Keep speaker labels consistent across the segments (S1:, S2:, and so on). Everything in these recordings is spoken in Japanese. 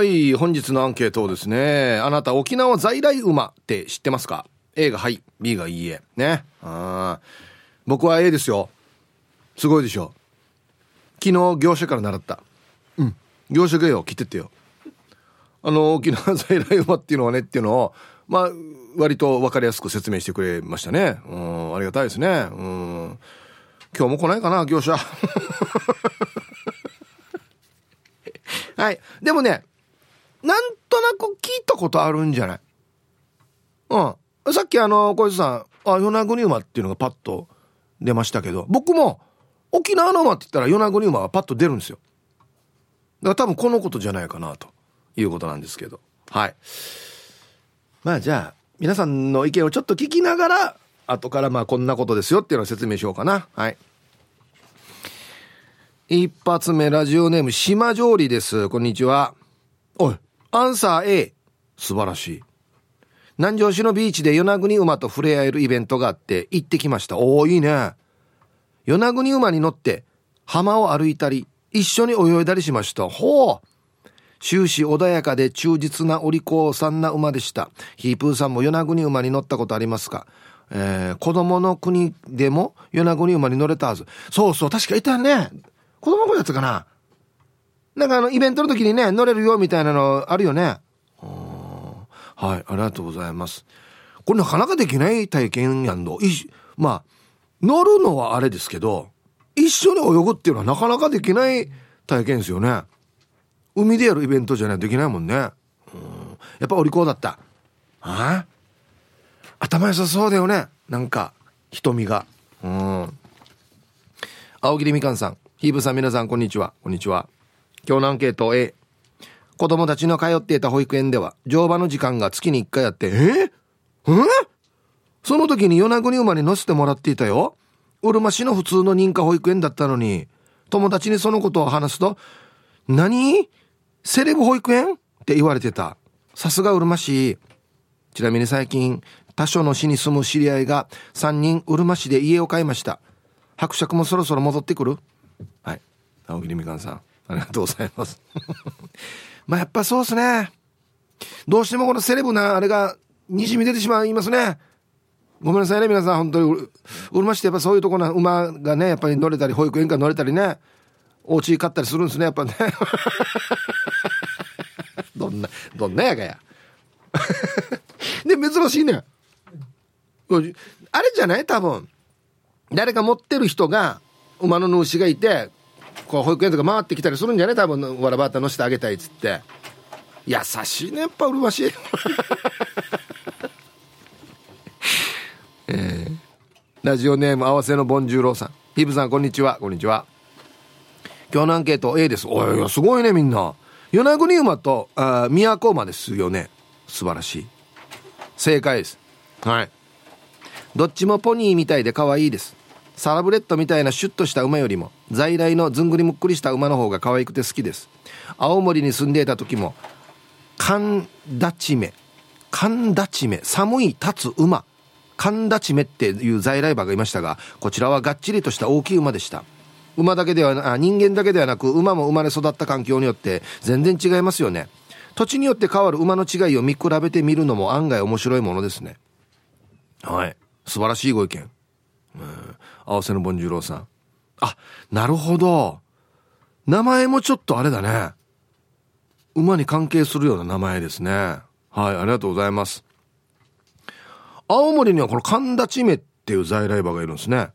S1: はい、本日のアンケートをですね。あなた沖縄在来馬って知ってますか ?A がはい、B がいいえ。ね。あ僕は A ですよ。すごいでしょ。昨日業者から習った。うん。業者がよ、来てってよ。あの、沖縄在来馬っていうのはねっていうのを、まあ、割と分かりやすく説明してくれましたね。うん、ありがたいですね。うん。今日も来ないかな、業者。はい。でもね、なんとなく聞いたことあるんじゃない？うん。さっきあの、小石さん、あ、与那国馬っていうのがパッと出ましたけど、僕も沖縄の馬って言ったら与那国馬はパッと出るんですよ。だから多分このことじゃないかなということなんですけど。はい。まあじゃあ、皆さんの意見をちょっと聞きながら、後からまあこんなことですよっていうのを説明しようかな。はい。一発目ラジオネーム島上里です。こんにちは。おい。アンサー A 素晴らしい。南城市のビーチで与那国馬と触れ合えるイベントがあって行ってきました。おおいいね。与那国馬に乗って浜を歩いたり一緒に泳いだりしました。ほう。終始穏やかで忠実なお利口さんな馬でした。ヒープーさんも与那国馬に乗ったことありますか？えー、子供の国でも与那国馬に乗れたはず。そうそう確かいたね。子供のやつかな。なんかあの、イベントの時にね、乗れるよみたいなのあるよね。はい、ありがとうございます。これなかなかできない体験やんの。まあ、乗るのはあれですけど、一緒に泳ぐっていうのはなかなかできない体験ですよね。海でやるイベントじゃないとできないもんね。うんやっぱお利口だった。あ頭良さそうだよね。なんか、瞳が。うん。青桐みかんさん、ヒーブさん皆さんこんにちは。こんにちは。今日のアンケート A 子供たちの通っていた保育園では乗馬の時間が月に1回あってえ？ー、え？その時に与那国馬に乗せてもらっていたよ。うるま市の普通の認可保育園だったのに友達にそのことを話すと「何？セレブ保育園?」って言われてた。さすがうるま市。ちなみに最近他所の市に住む知り合いが3人うるま市で家を買いました。伯爵もそろそろ戻ってくる。はい。青桐みかんさん。ありがとうございます。まあやっぱそうですね。どうしてもこのセレブなあれがにじみ出てしまいますね。ごめんなさいね、皆さん。本当にう、るま市ってやっぱそういうとこな馬がね、やっぱり乗れたり、保育園から乗れたりね、お家買ったりするんですね、やっぱね。どんな、どんなやがや。で、珍しいね。あれじゃない？多分。誰か持ってる人が、馬の主がいて、こう保育園とか回ってきたりするんじゃね？多分わらばった乗せてあげたいっつって。優しいねやっぱうるましい。えー、ラジオネーム合わせのボンジューローさん。ヒブさんこんにちは。こんにちは。今日のアンケート A です。おいすごいねみんな。与那国馬とあ宮古馬ですよね。素晴らしい。正解です。はい。どっちもポニーみたいで可愛いです。サラブレッドみたいなシュッとした馬よりも在来のずんぐりむっくりした馬の方が可愛くて好きです。青森に住んでいた時も寒立ち目寒立ち目寒い立つ馬寒立ち目っていう在来馬がいましたがこちらはがっちりとした大きい馬でした。馬だけでは人間だけではなく馬も生まれ育った環境によって全然違いますよね。土地によって変わる馬の違いを見比べてみるのも案外面白いものですね。はい。素晴らしいご意見。うん。合わせのボンジュローさん。あ、なるほど。名前もちょっとあれだね。馬に関係するような名前ですね。はい、ありがとうございます。青森にはこの神田地目っていう在来馬がいるんですね。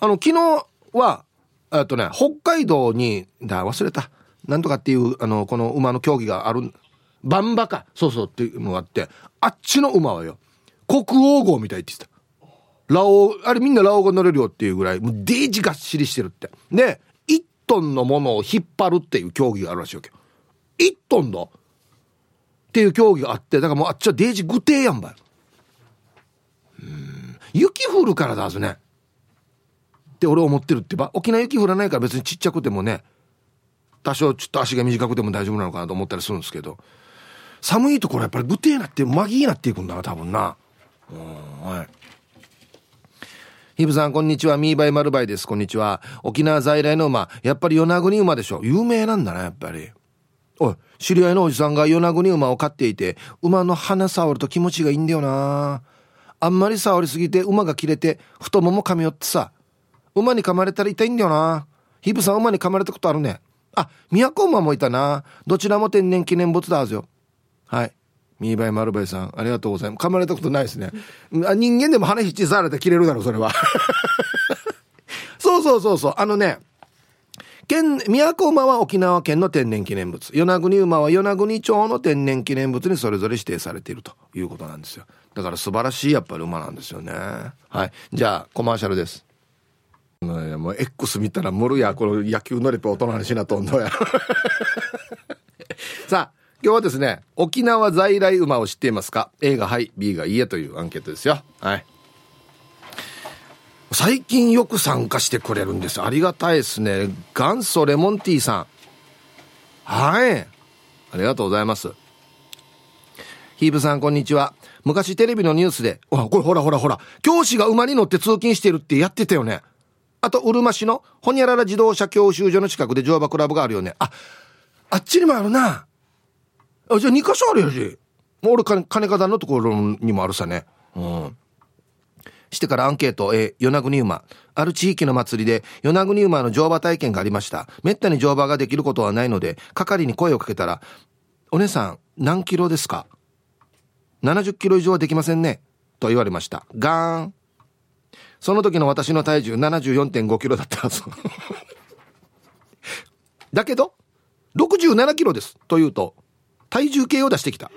S1: あの、昨日は、えっとね、北海道に、だ、忘れた。なんとかっていう、あの、この馬の競技がある、バンバか。そうそうっていうのがあって、あっちの馬はよ、国王号みたいって言ってた。ラオ、あれみんなラオが乗れるよっていうぐらい、もうデージがっしりしてるって。で、1トンのものを引っ張るっていう競技があるらしいわけよ。1トンだっていう競技があって、だからもうあっちはデージ具体やんばい。うん。雪降るからだずね。って俺思ってるってば、沖縄雪降らないから別にちっちゃくてもね、多少ちょっと足が短くても大丈夫なのかなと思ったりするんですけど、寒いところやっぱり具体なって、マギーなっていくんだな、多分な。うん、はい。ヒブさん、こんにちは。ミーバイマルバイです。こんにちは。沖縄在来の馬。やっぱり与那国馬でしょ。有名なんだな、やっぱり。おい知り合いのおじさんが与那国馬を飼っていて馬の鼻触ると気持ちがいいんだよなあんまり触りすぎて馬が切れて太もも噛み寄ってさ馬に噛まれたら痛いんだよなヒブさん馬に噛まれたことあるねあ都馬もいたなどちらも天然記念物だはずよはいミーバイマルバイさんありがとうございます噛まれたことないですねあ人間でも羽引きされて切れるだろそれはそうそうそうそうあのね県、都馬は沖縄県の天然記念物。与那国馬は与那国町の天然記念物にそれぞれ指定されているということなんですよ。だから素晴らしいやっぱり馬なんですよね。はい。じゃあ、コマーシャルです。もう X 見たら無るや、この野球のレポートの話なとんどや。さあ、今日はですね、沖縄在来馬を知っていますか ?A がはい、B がいいえというアンケートですよ。はい。最近よく参加してくれるんです。ありがたいですね。元祖レモンティーさん。はい。ありがとうございます。ヒーブさん、こんにちは。昔テレビのニュースで、あ、これほらほらほら、教師が馬に乗って通勤してるってやってたよね。あと、うるま市のほにゃらら自動車教習所の近くで乗馬クラブがあるよね。あ、あっちにもあるな。あ、じゃあ2箇所あるよし。もう俺金、金方のところにもあるさね。うん。してからアンケート A、与那国馬。ある地域の祭りで、与那国馬の乗馬体験がありました。めったに乗馬ができることはないので、係に声をかけたら、お姉さん、何キロですか ?70 キロ以上はできませんね。と言われました。ガーン。その時の私の体重74.5キロだったはず。だけど、67キロです。と言うと、体重計を出してきた。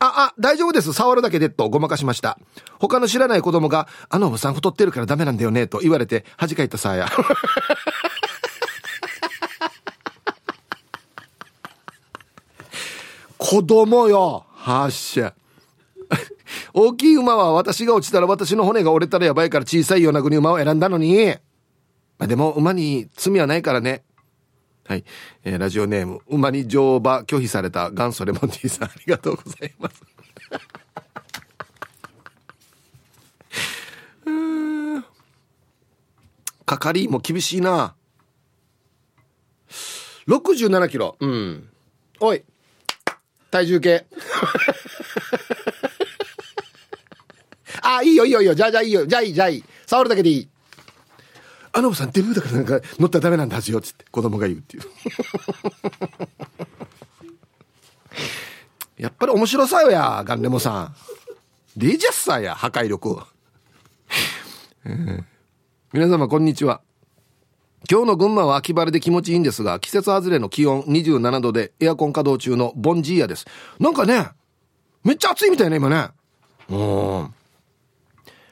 S1: あ、あ、大丈夫です。触るだけでとごまかしました。他の知らない子供が、あのおばさん太ってるからダメなんだよね、と言われて恥かいたさあや。子供よ。はっしゃ。大きい馬は私が落ちたら私の骨が折れたらやばいから小さいような国馬を選んだのに。まあ、でも馬に罪はないからね。はい。えー、ラジオネーム、馬に乗馬拒否された元祖レモンティーさん、ありがとうございます。係も厳しいな。67キロ。うん。おい。体重計。あ、いいよいいよいいよ。じゃあじゃあいいよ。じゃあいいじゃあいい。触るだけでいい。あのおさんデブだからなんか乗ったらダメなんだはよっつって子供が言うっていう。やっぱり面白さよやガンレモさん。デジャスさや破壊力、えー、皆様こんにちは。今日の群馬は秋晴れで気持ちいいんですが季節外れの気温27度でエアコン稼働中のボンジーヤです。なんかねめっちゃ暑いみたいね今ね。うん。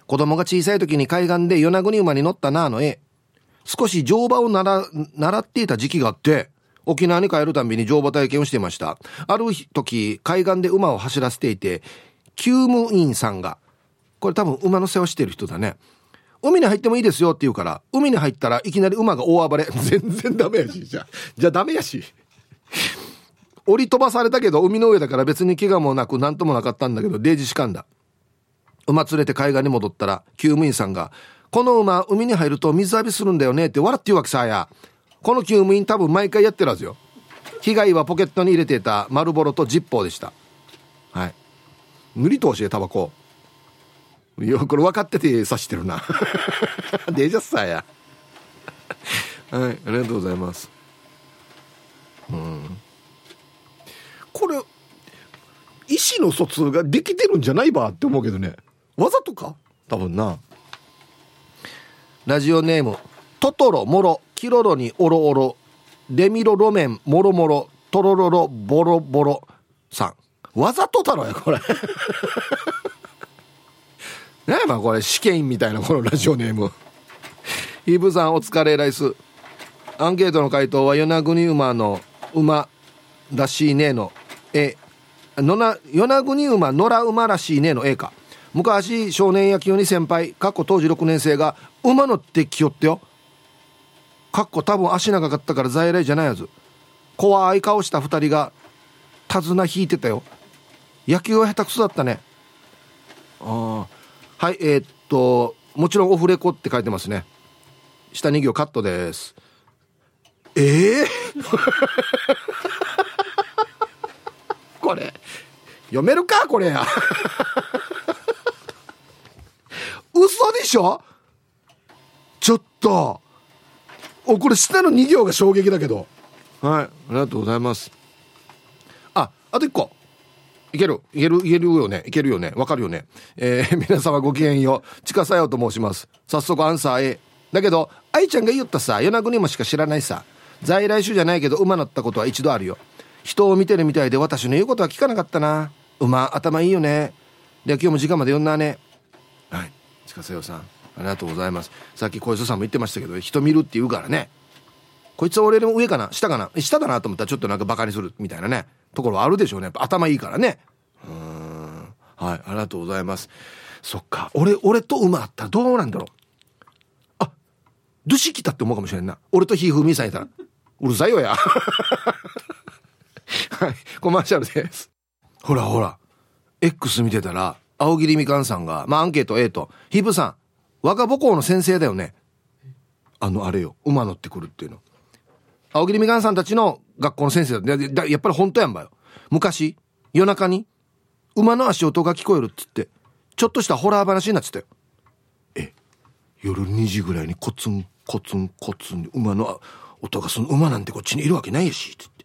S1: 子供が小さい時に海岸で与那国馬に乗ったなあの絵少し乗馬を習習っていた時期があって、沖縄に帰るたびに乗馬体験をしていました。ある時、海岸で馬を走らせていて、厩務員さんが、これ多分馬の世話してる人だね。海に入ってもいいですよって言うから、海に入ったらいきなり馬が大暴れ。全然ダメやし、じゃあじゃあダメやし。降り飛ばされたけど、海の上だから別に怪我もなく何ともなかったんだけど、デージ士官だ。馬連れて海岸に戻ったら、厩務員さんが、この馬、海に入ると水浴びするんだよねって笑って言うわけさや。この厩務員多分毎回やってるはずよ。被害はポケットに入れていた丸ボロとジッポーでした。はい。塗り通しでタバコ。いや、これ分かってて刺してるな。デジャスさや。はい、ありがとうございます。うん。これ、意思の疎通ができてるんじゃないばって思うけどね。わざとか？多分な。ラジオネームトトロモロキロロにオロオロデミロロメンモロモロトロロロボロボロさん。わざとだろやこれ。ねえまこれ試験みたいなこのラジオネーム。イブさんお疲れライス。アンケートの回答は与那国馬の馬らしいねのえのな与那国馬野良馬らしいねの A か。昔少年野球に先輩かっこ当時6年生が馬乗ってきよってよ。かっこ多分足長かったから在来じゃないはず怖い顔した2人が手綱引いてたよ。野球は下手くそだったね。ああはいえー、っともちろんオフレコって書いてますね。下2行カットです。ええー、これ読めるかこれや。嘘でしょ？ちょっと。おこれ下の2行が衝撃だけど。はいありがとうございます。ああと1個。いけるいけるいけるよね。いけるよね。わかるよね。えー、皆様ごきげんよう。近さよと申します。早速アンサー A だけど愛ちゃんが言ったさ与那国もしか知らないさ。在来種じゃないけど馬乗ったことは一度あるよ。人を見てるみたいで私の言うことは聞かなかったな。馬頭いいよね。で今日も時間まで読んだね。はい近さよさんありがとうございます。さっき小磯さんも言ってましたけど人見るって言うからね。こいつは俺の上かな？下かな？下だなと思ったらちょっとなんかバカにするみたいなね。ところはあるでしょうね。やっぱ頭いいからね。うん。はいありがとうございます。そっか。俺俺と馬あったらどうなんだろう？あドゥシ来たって思うかもしれんな。俺とひふみさんいたら。うるさいよや。はいコマーシャルです。ほらほら。X 見てたら青桐みかんさんが、まあ、アンケート A と、ヒブさん、若母校の先生だよね。あの、あれよ、馬乗ってくるっていうの。青桐みかんさんたちの学校の先生だ。だやっぱり本当やんばよ。昔、夜中に、馬の足音が聞こえるっつって、ちょっとしたホラー話になってたよ。え、夜2時ぐらいにコツン、コツン、コツン、馬の音がする馬なんてこっちにいるわけないやし、つって。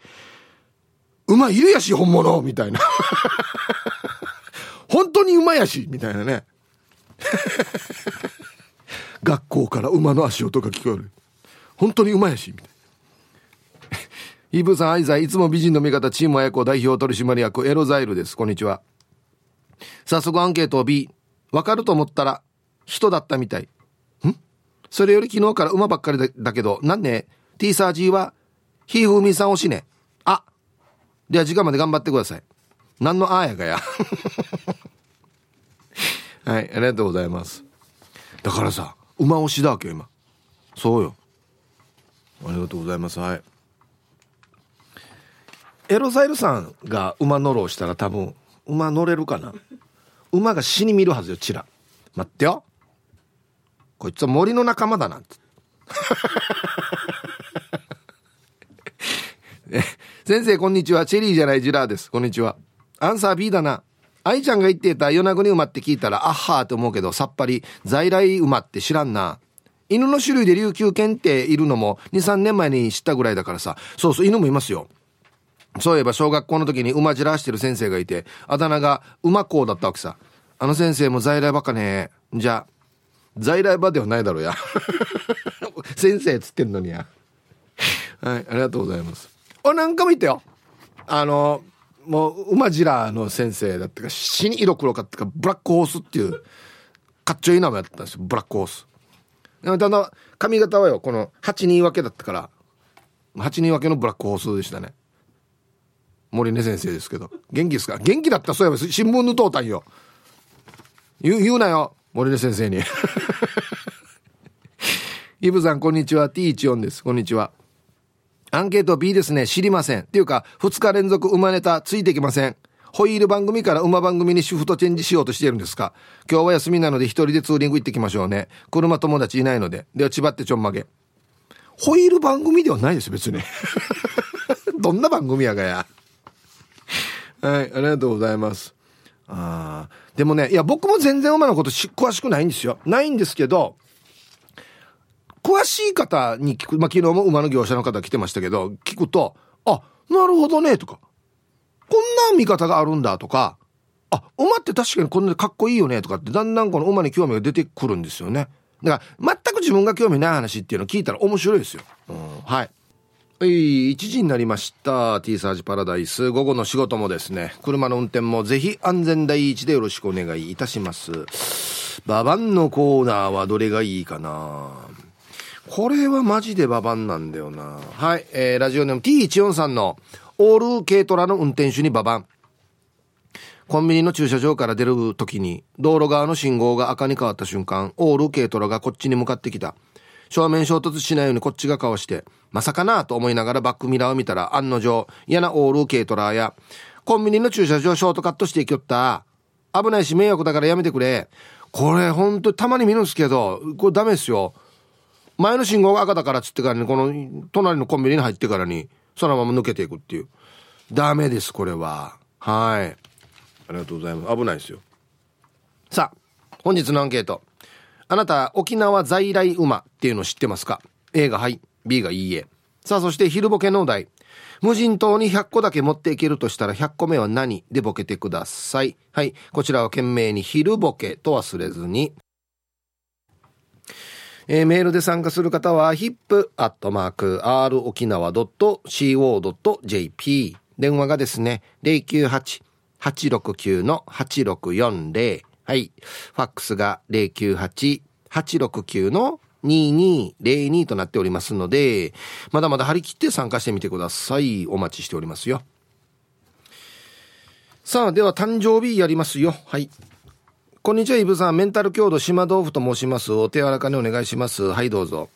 S1: 馬いるやし、本物みたいな。本当に馬やしみたいなね学校から馬の足音が聞こえる本当に馬やしみたいな イブさん、アイザイ、いつも美人の味方、チーム親子代表取締役、エロザイルです。こんにちは。早速アンケートを B。わかると思ったら、人だったみたい。ん？それより昨日から馬ばっかりだけど、なんね ?T サージーは、ひふみさん推しね。あでは時間まで頑張ってください。何のあやがや。はい、ありがとうございます。だからさ、馬推しだわけよ、今。そうよ。ありがとうございます。はい。エロザイルさんが馬乗ろうしたら多分、馬乗れるかな馬が死に見るはずよ、チラ。待ってよ。こいつは森の仲間だなんて。先生、こんにちは。チェリーじゃないジラーです。こんにちは。アンサー B だな。愛ちゃんが言ってた与那国馬って聞いたら、あっはーって思うけど、さっぱり在来馬って知らんな。犬の種類で琉球犬っているのも2、3年前に知ったぐらいだからさ。そうそう、犬もいますよ。そういえば小学校の時に馬じらしてる先生がいて、あだ名が馬校だったわけさ。あの先生も在来馬かね。じゃあ、在来馬ではないだろうや。先生つってんのにや。はい、ありがとうございます。あ、なんか見てよ。あの、もう馬ジラの先生だったか死に色黒かったかブラックホースっていうかっちょいい名前だったんですよブラックホース。ただ髪型はよこの8人分けだったから8人分けのブラックホースでしたね。森根先生ですけど。元気ですか？元気だったそういえば新聞のとうたんよ。言う言うなよ森根先生に。イブさんこんにちは。T14 です。こんにちは。アンケート B ですね。知りません。っていうか、2日連続馬ネタついてきません。ホイール番組から馬番組にシフトチェンジしようとしてるんですか？今日は休みなので一人でツーリング行ってきましょうね。車友達いないので。では、千葉ってちょんまげ。ホイール番組ではないです、別に。どんな番組やがや。はい、ありがとうございます。ああ、でもね、いや、僕も全然馬のこと詳しくないんですよ。ないんですけど、詳しい方に聞く、まあ、昨日も馬の業者の方来てましたけど、聞くと、あ、なるほどね、とか、こんな見方があるんだとか、あ、馬って確かにこんなかっこいいよね、とかって、だんだんこの馬に興味が出てくるんですよね。だから、全く自分が興味ない話っていうのを聞いたら面白いですよ。うん、はい。はい、1時になりました。T サージパラダイス。午後の仕事もですね、車の運転もぜひ安全第一でよろしくお願いいたします。ババンのコーナーはどれがいいかな？これはマジでババンなんだよな。はい、えー、ラジオネーム T14 さんのオール軽トラの運転手にババン。コンビニの駐車場から出る時に道路側の信号が赤に変わった瞬間、オール軽トラがこっちに向かってきた。正面衝突しないようにこっちがかわして、まさかなと思いながらバックミラーを見たら案の定、嫌なオール軽トラや、コンビニの駐車場ショートカットしていきよった。危ないし迷惑だからやめてくれ。これほんとたまに見るんすけど、これダメですよ。前の信号が赤だからっつってからにこの隣のコンビニに入ってからにそのまま抜けていくっていう。ダメですこれは。はい。ありがとうございます。危ないですよ。さあ本日のアンケート。あなた沖縄在来馬っていうの知ってますか？A がはい B がいいえ。さあそして昼ボケのお題。無人島に100個だけ持っていけるとしたら100個目は何？でボケてください。はい。こちらは懸命に昼ボケと忘れずに。えー、メールで参加する方は hip.r 沖縄 .co.jp 電話がですね098-869-8640はい。ファックスが098-869-2202となっておりますので、まだまだ張り切って参加してみてください。お待ちしておりますよ。さあ、では誕生日やりますよ。はい。こんにちは、イブさん。メンタル強度島豆腐と申します。お手柔らかにお願いします。はい、どうぞ。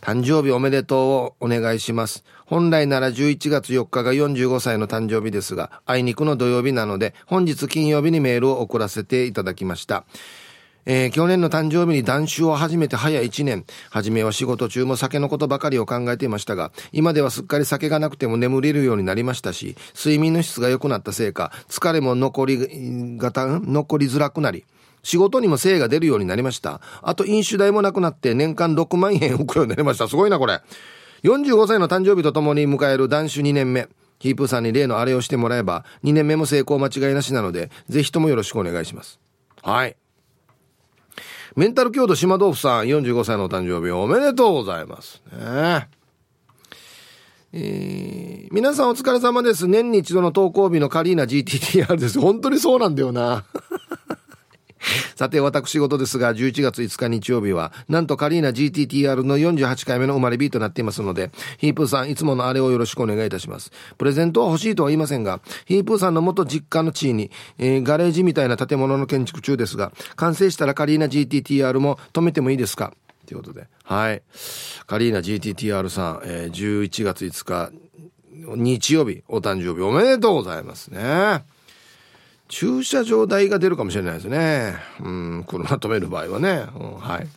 S1: 誕生日おめでとうをお願いします。本来なら11月4日が45歳の誕生日ですが、あいにくの土曜日なので、本日金曜日にメールを送らせていただきました。えー、去年の誕生日に断酒を始めて早1年。初めは仕事中も酒のことばかりを考えていましたが、今ではすっかり酒がなくても眠れるようになりましたし、睡眠の質が良くなったせいか、疲れも残り、がた、残りづらくなり、仕事にも精が出るようになりました。あと飲酒代もなくなって年間6万円浮くようになりました。すごいな、これ。45歳の誕生日とともに迎える断酒2年目。ヒープーさんに例のあれをしてもらえば、2年目も成功間違いなしなので、ぜひともよろしくお願いします。はい。メンタル強度島豆腐さん、45歳のお誕生日おめでとうございます。ねえー、皆さんお疲れ様です。年に一度の投稿日のカリーナ GTTR です。本当にそうなんだよな。さて、私事ですが、11月5日日曜日は、なんとカリーナ GTTR の48回目の生まれ日となっていますので、ヒープーさん、いつものあれをよろしくお願いいたします。プレゼントは欲しいとは言いませんが、ヒープーさんの元実家の地位に、えー、ガレージみたいな建物の建築中ですが、完成したらカリーナ GTTR も止めてもいいですか？ということで。はい。カリーナ GTTR さん、えー、11月5日、日曜日、お誕生日おめでとうございますね。駐車場代が出るかもしれないですね。うん、車止める場合はね。うん、はい。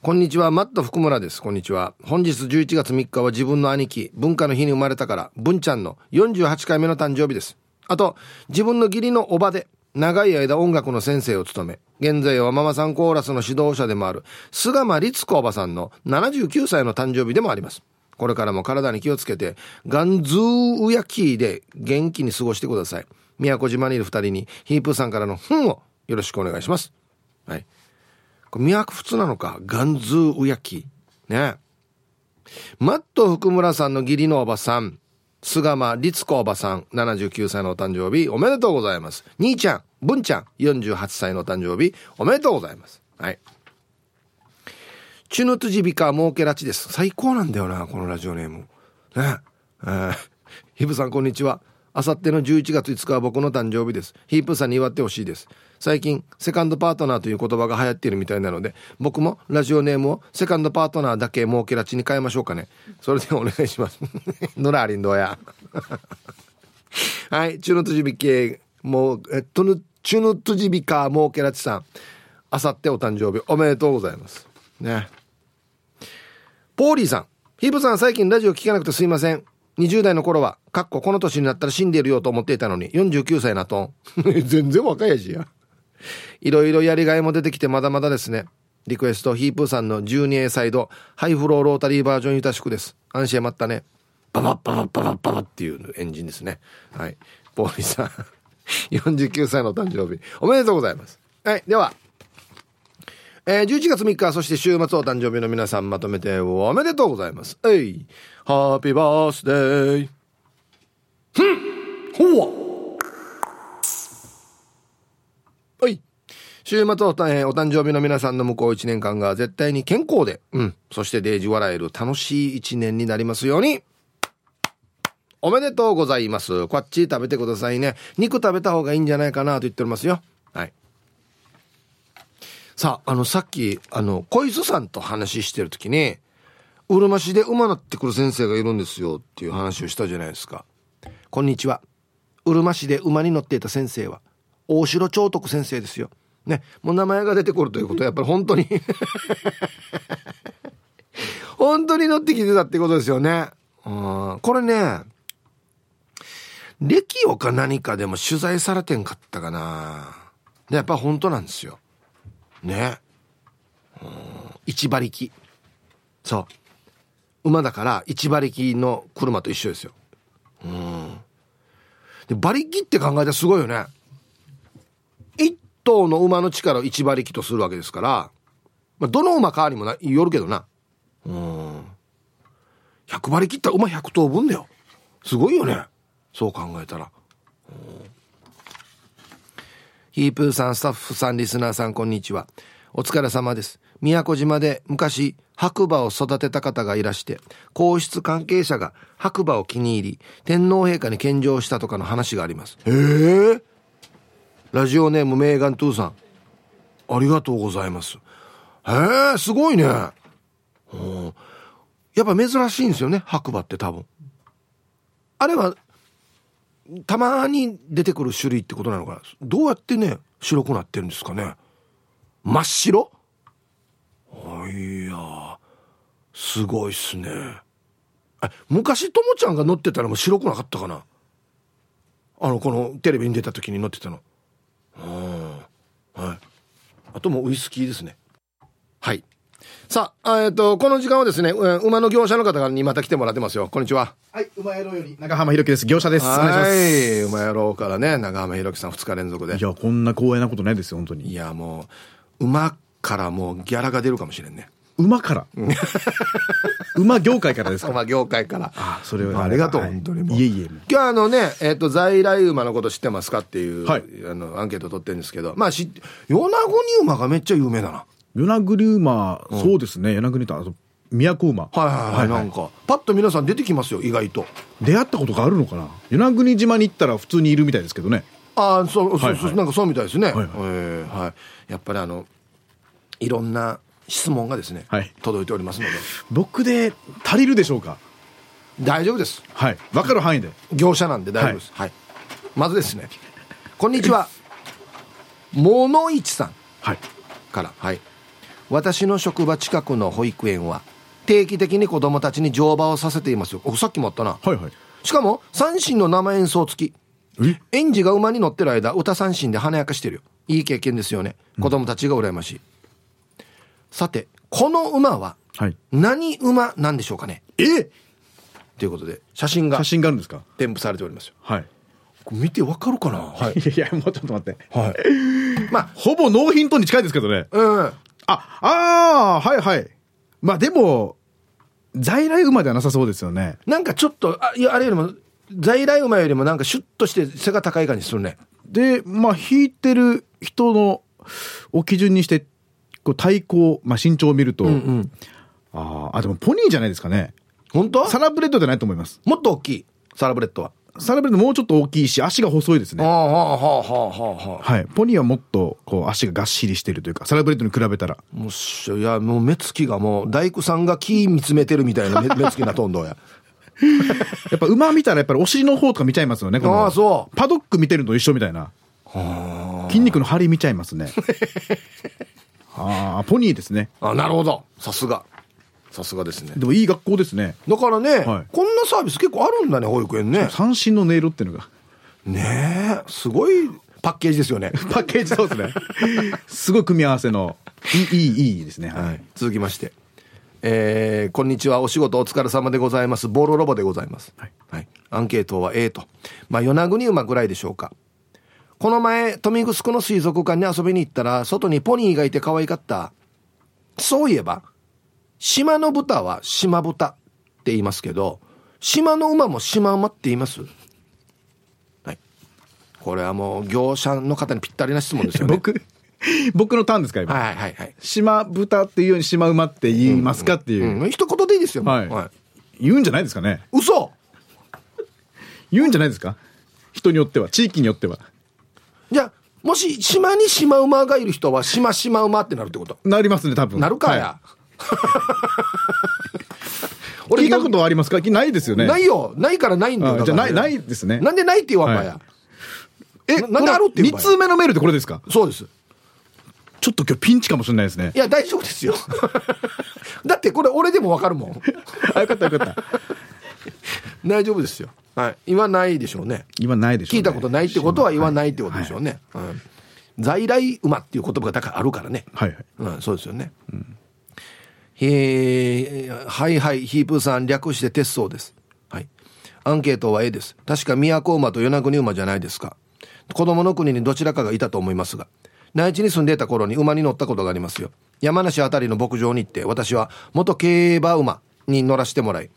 S1: こんにちは、マット福村です。こんにちは。本日11月3日は自分の兄貴、文化の日に生まれたから、文ちゃんの48回目の誕生日です。あと、自分の義理のおばで、長い間音楽の先生を務め、現在はママさんコーラスの指導者でもある、菅間律子おばさんの79歳の誕生日でもあります。これからも体に気をつけて、ガンズーウヤキーで元気に過ごしてください。宮古島にいる二人にヒープーさんからの「ふん」をよろしくお願いします。はい。これ宮古普通なのか？ガンズーウヤキ。ね。マット福村さんの義理のおばさん、菅間律子おばさん、79歳のお誕生日、おめでとうございます。兄ちゃん、文ちゃん、48歳のお誕生日、おめでとうございます。はい。チュヌトジビカモーケラチです。最高なんだよな、このラジオネーム。ね。えー、ヒブさん、こんにちは。あさっての11月5日は僕の誕生日です。ヒープさんに祝ってほしいです。最近、セカンドパートナーという言葉が流行っているみたいなので、僕もラジオネームをセカンドパートナーだけ設けらちに変えましょうかね。それでお願いします。ノラーリンどうや。はい、チュヌトジビケ、もう、えっと、チュヌトジビカ設けらちさん。あさってお誕生日おめでとうございます。ね。ポーリーさん。ヒープさん最近ラジオ聞かなくてすいません。20代の頃は、かっここの年になったら死んでいるよと思っていたのに、49歳なと。全然若いやしや。いろいろやりがいも出てきてまだまだですね。リクエスト、ヒープーさんの 12A サイド、ハイフローロータリーバージョンゆたしくです。安心まったね。ババッババッババッババっていうエンジンですね。はい。ボーイさん、49歳の誕生日、おめでとうございます。はい。では、えー、11月3日、そして週末お誕生日の皆さんまとめておめでとうございます。えい。ハッピーバースデー。ふんほわはい。週末お,、えー、お誕生日の皆さんの向こう1年間が絶対に健康で、うん、そしてデージ笑える楽しい1年になりますように。おめでとうございます。こっち食べてくださいね。肉食べた方がいいんじゃないかなと言っておりますよ。はい。さあ、あの、さっき、あの、小磯さんと話してる時に、うるま市で馬なってくる先生がいるんですよっていう話をしたじゃないですか。こんにちは。うるま市で馬に乗っていた先生は、大城長徳先生ですよ。ね、もう名前が出てくるということはやっぱり本当に 本当に乗ってきてたってことですよね。うん、これね、レキオか何かでも取材されてんかったかな。で、やっぱ本当なんですよ。ね。うん、一馬力。そう。馬だから一馬力の車と一緒ですよ。うん。で、馬力って考えたらすごいよね。一頭の馬の力を一馬力とするわけですから、まあ、どの馬かにもな、よるけどな。うん。100馬力ったら馬100頭分だよ。すごいよね。そう考えたら。うんヒープーさん、スタッフさん、リスナーさん、こんにちは。お疲れ様です。宮古島で昔、白馬を育てた方がいらして、皇室関係者が白馬を気に入り、天皇陛下に献上したとかの話があります。へえ。ラジオネームメーガントゥーさん。ありがとうございます。へえ、すごいね。うん。やっぱ珍しいんですよね、白馬って多分。あれはたまに出てくる種類ってことなのかな？どうやってね白くなってるんですかね？真っ白？いやすごいっすね。昔ともちゃんが乗ってたらもう白くなかったかな？あのこのテレビに出た時に乗ってたの。うん。はい。あともうウイスキーですね。はい。さあ、えっ、ー、と、この時間はですね、馬の業者の方にまた来てもらってますよ。こんにちは。
S2: はい、馬野郎より長浜弘樹です。業者です。お願いします。はい、
S1: 馬野郎からね、長浜弘樹さん2日連続で。
S2: いや、こんな光栄なことないですよ、本当に。
S1: いや、もう、馬からもうギャラが出るかもしれんね。
S2: 馬から？馬業界からですか？
S1: 馬業界から。
S2: あそれ
S1: は、ありがとう、はい、本当に
S2: もう。いえいえ。
S1: 今日あのね、えっ、ー、と、在来馬のこと知ってますかっていう、はい、あの、アンケート取ってるんですけど、まあ、し、米子に馬がめっちゃ有名だな。
S2: 与那国馬、うん、そうですね、与那国と、あと、都馬。
S1: はいはいはい、はい、なんか、パッと皆さん出てきますよ、意外と。
S2: 出会ったことがあるのかな？与那国島に行ったら普通にいるみたいですけどね。
S1: ああ、そう、はいはい、そう、なんかそうみたいですね。はい、はい、えー、はい。やっぱりあの、いろんな質問がですね、はい、届いておりますので。
S2: 僕で足りるでしょうか？
S1: 大丈夫です。
S2: はい。わかる範囲で。
S1: 業者なんで大丈夫です。はい。はい、まずですね、こんにちは。モノイチさん。はい。から、はい。私の職場近くの保育園は定期的に子供たちに乗馬をさせていますよ。さっきもあったな、はいはい、しかも三振の生演奏付き。園児が馬に乗ってる間歌三振で華やかしてるよ。いい経験ですよね。子供たちが羨ましい、うん、さてこの馬は何馬なんでしょうかね、
S2: はい、え？
S1: ということで写真が
S2: 写真があるんですか？
S1: 添付されておりますよ。
S2: はい。
S1: 見てわかるかな、は
S2: い、いやもうちょっと待って。はい。まあほぼノーヒントに近いですけどね。うんあ、ああ、はいはい。まあでも、在来馬ではなさそうですよね。
S1: なんかちょっと、あいやあれよりも、在来馬よりもなんかシュッとして背が高い感じするね。
S2: で、まあ引いてる人のを基準にして、こう対抗、まあ身長を見ると、うんうん、ああ、でもポニーじゃないですかね。
S1: 本当？
S2: サラブレッドじゃないと思います。
S1: もっと大きい、サラブレッドは。
S2: サラブレッドもうちょっと大きいし、足が細いですね。はあ、はあ、はあ、はあ。はい。ポニーはもっと、こう、足ががっしりしてるというか、サラブレッドに比べたら。
S1: もし、いや、もう目つきがもう、大工さんが木見つめてるみたいな目 目つきなとんどや。
S2: やっぱ馬見たらやっぱりお尻の方とか見ちゃいますよね。
S1: ああ、そ
S2: う。パドック見てるのと一緒みたいな。筋肉の張り見ちゃいますね。ああ、ポニーですね。
S1: あなるほど。さすが。さすがですね。
S2: でもいい学校ですね。
S1: だからね、はい、こんなサービス結構あるんだね保育園ね。
S2: 三振の音色っていうのが。
S1: ねえすごいパッケージですよね。
S2: パッケージそうですね。すごい組み合わせのいいいいですね、はい、
S1: 続きまして。えー、こんにちは。お仕事お疲れ様でございます。ボロロボでございます、はい、はい、アンケートは A と。まあ与那国馬ぐらいでしょうか。この前豊見城の水族館に遊びに行ったら外にポニーがいて可愛かった。そういえば島の豚は島豚って言いますけど、島の馬も島馬って言います？はい。これはもう業者の方にぴったりな質問ですよね。
S2: 僕、僕のターンですか
S1: 今？はいはいはい。
S2: 島豚っていうように島馬って言いますかっていう。
S1: うんうん、一言でいいですよ。
S2: はい。はい、言うんじゃないですかね？
S1: 嘘
S2: 言うんじゃないですか？人によっては、地域によっては。
S1: じゃあ、もし島に島馬がいる人は島島馬ってなるってこと？
S2: なりますね、多分。
S1: なるかや。はい
S2: 俺聞いたことありますか？ないですよね。
S1: ないよ。ないからないんだよ。
S2: じゃない、ないですね。
S1: なんでないって言わんばや。
S2: え、なんであるって言う
S1: 2
S2: 通目のメールってこれですか？
S1: そうです。
S2: ちょっと今日ピンチかもしれないですね
S1: い。や大丈夫ですよ だってこれ俺でもわかるもん
S2: あ、よかったよかった。
S1: 大丈夫ですよはい言わないでしょうね
S2: 今ないでしょう、ね。
S1: 聞いたことないってことは言わないってことでしょうね、うん在来馬っていう言葉がだからあるからね、
S2: はいはい。
S1: うん、そうですよね、へーはいはいヒープーさん略して鉄道です。はい。アンケートは A です。確か都馬と与那国馬じゃないですか。子供の国にどちらかがいたと思いますが。内地に住んでいた頃に馬に乗ったことがありますよ。山梨あたりの牧場に行って私は元競馬馬に乗らせてもらい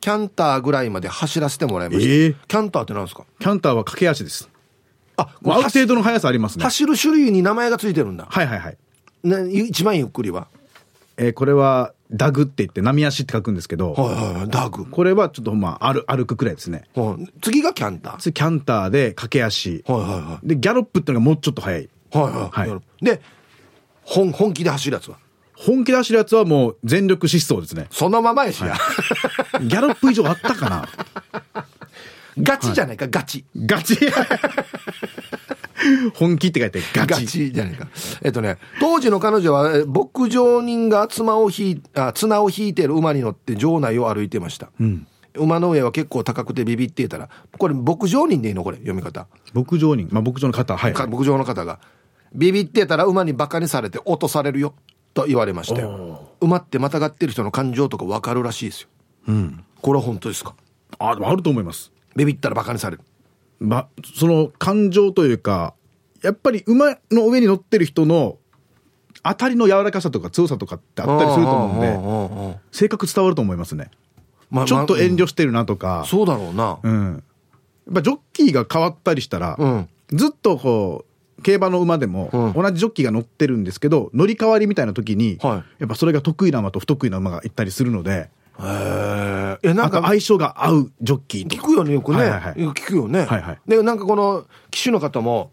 S1: キャンターぐらいまで走らせてもらいました、
S2: ええ
S1: キャンターって何ですか？
S2: キャンターは駆け足です。
S1: あ
S2: もうある程度の速さありますね。
S1: 走る種類に名前がついてるんだ、
S2: はいはいはい。
S1: ね、一番ゆっくりは
S2: えーこれは、ダグって言って、波足って書くんですけど、
S1: はいはいはいダグ、
S2: これはちょっとまあ、歩歩くくらいですね。
S1: はい。次がキャンター。
S2: 次、キャンターで駆け足。
S1: はいはいは
S2: で、ギャロップってのがもうちょっと速い。
S1: いはい。はい、
S2: はい
S1: で本本気で走るやつは？
S2: 本気で走るやつはもう全力疾走ですね。
S1: そのままやしや、
S2: ギャロップ以上あったかな？
S1: ガチじゃないか、ガチ。
S2: ガチ本気って書いてガチ。
S1: ガチじゃないか。えっとね当時の彼女はえ牧場人が妻を引いあ綱を引いている馬に乗って場内を歩いてました、馬の上は結構高くてビビっていたらこれ牧場人でいいの？これ読み方。
S2: 牧場人、まあ牧場の方、はい。
S1: か牧場の方が。ビビってたら馬にバカにされて落とされるよ。と言われましたよ。馬ってまたがってる人の感情とか分かるらしいですよ。
S2: うん。
S1: これは本当ですか？
S2: あ、でもあると思います。
S1: ビビったらバカにされる。
S2: ま、その感情というか、やっぱり馬の上に乗ってる人の当たりの柔らかさとか強さとかってあったりすると思うんで、性格伝わると思いますね。
S1: ま
S2: ちょっと遠
S1: ま
S2: 慮してるなとか、
S1: そうだろうな。
S2: うん。やっぱジョッキーが変わったりしたら、
S1: うん。
S2: ずっとこう、競馬の馬でも
S1: うん。
S2: 同じジョッキーが乗ってるんですけど、乗り換わりみたいな時に、
S1: はい。
S2: やっぱそれが得意な馬と不得意な馬がいったりするので、
S1: へええなんか
S2: 相性が合うジョッキーとか。
S1: 聞くよねよくね、
S2: はいはいはい。
S1: 聞くよね、
S2: はいはい。
S1: でなんかこの騎手の方も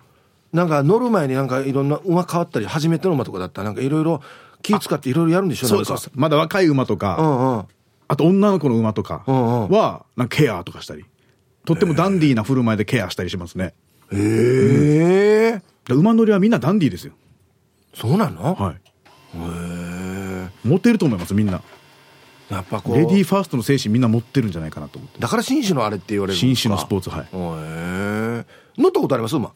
S1: なんか乗る前になんかいろんな馬変わったり初めての馬とかだったらなんかいろいろ気使っていろいろやるんでしょ
S2: そうそうですまだ若い馬とか、
S1: うんうん
S2: あと女の子の馬とか
S1: うんうん
S2: は、なんかケアとかしたり。とってもダンディーな振る舞いでケアしたりしますね。
S1: へえ
S2: で馬乗りはみんなダンディーですよ。
S1: そうなの、
S2: はい。
S1: へえ
S2: 持ってると思います、みんな。
S1: やっぱこう
S2: レディーファーストの精神みんな持ってるんじゃないかなと思って。
S1: だから紳士のあれって言われるん
S2: 紳士のスポーツ、はい。
S1: へえ乗ったことあります馬？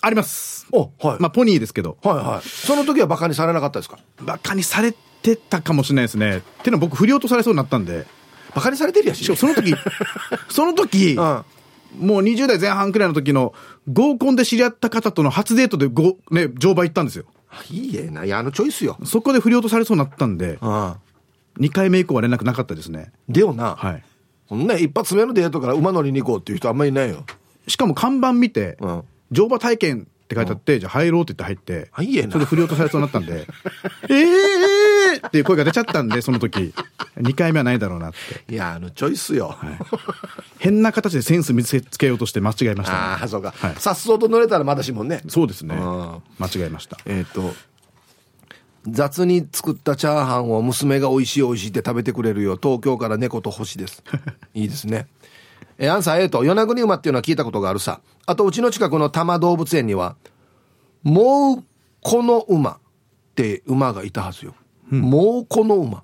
S2: あります。
S1: おはい、
S2: まあ、ポニーですけど、
S1: はいはい。その時はバカにされなかったですか？
S2: バカにされてたかもしれないですね。っていうのは僕、不良とされそうになったんで、
S1: バカにされてるやし。
S2: しかもその時、その時、
S1: うん。
S2: もう20代前半くらいの時の合コンで知り合った方との初デートでご、ね、乗馬行ったんですよ。
S1: いいえないやあのチョイスよ。
S2: そこで不良とされそうになったんで、
S1: うん。
S2: 2回目以降は連絡なかったですね。
S1: でよな、
S2: はい。
S1: こんな一発目のデートから馬乗りに行こうっていう人あんまりいないよ。
S2: しかも看板見て、
S1: うん
S2: 乗馬体験って書いてあって、じゃあ入ろうって言って入って、それで不良とされそうになったんで、えー、えーっていう声が出ちゃったんで、その時。2回目はないだろうなって。
S1: いやあのチョイスよ、
S2: 変な形でセンス見つけようとして間違えました、ね。
S1: ああそうか。
S2: はい。
S1: さっそうと乗れたらまだしもんね。
S2: そうですね。
S1: うん。
S2: 間違えました。
S1: えっ、と雑に作ったチャーハンを娘が美味しい美味しいって食べてくれるよ。東京から猫と星です。いいですねえーアンサー A と与那国馬っていうのは聞いたことがあるさ。あとうちの近くの多摩動物園にはもうこの馬って馬がいたはずよ、もうこの馬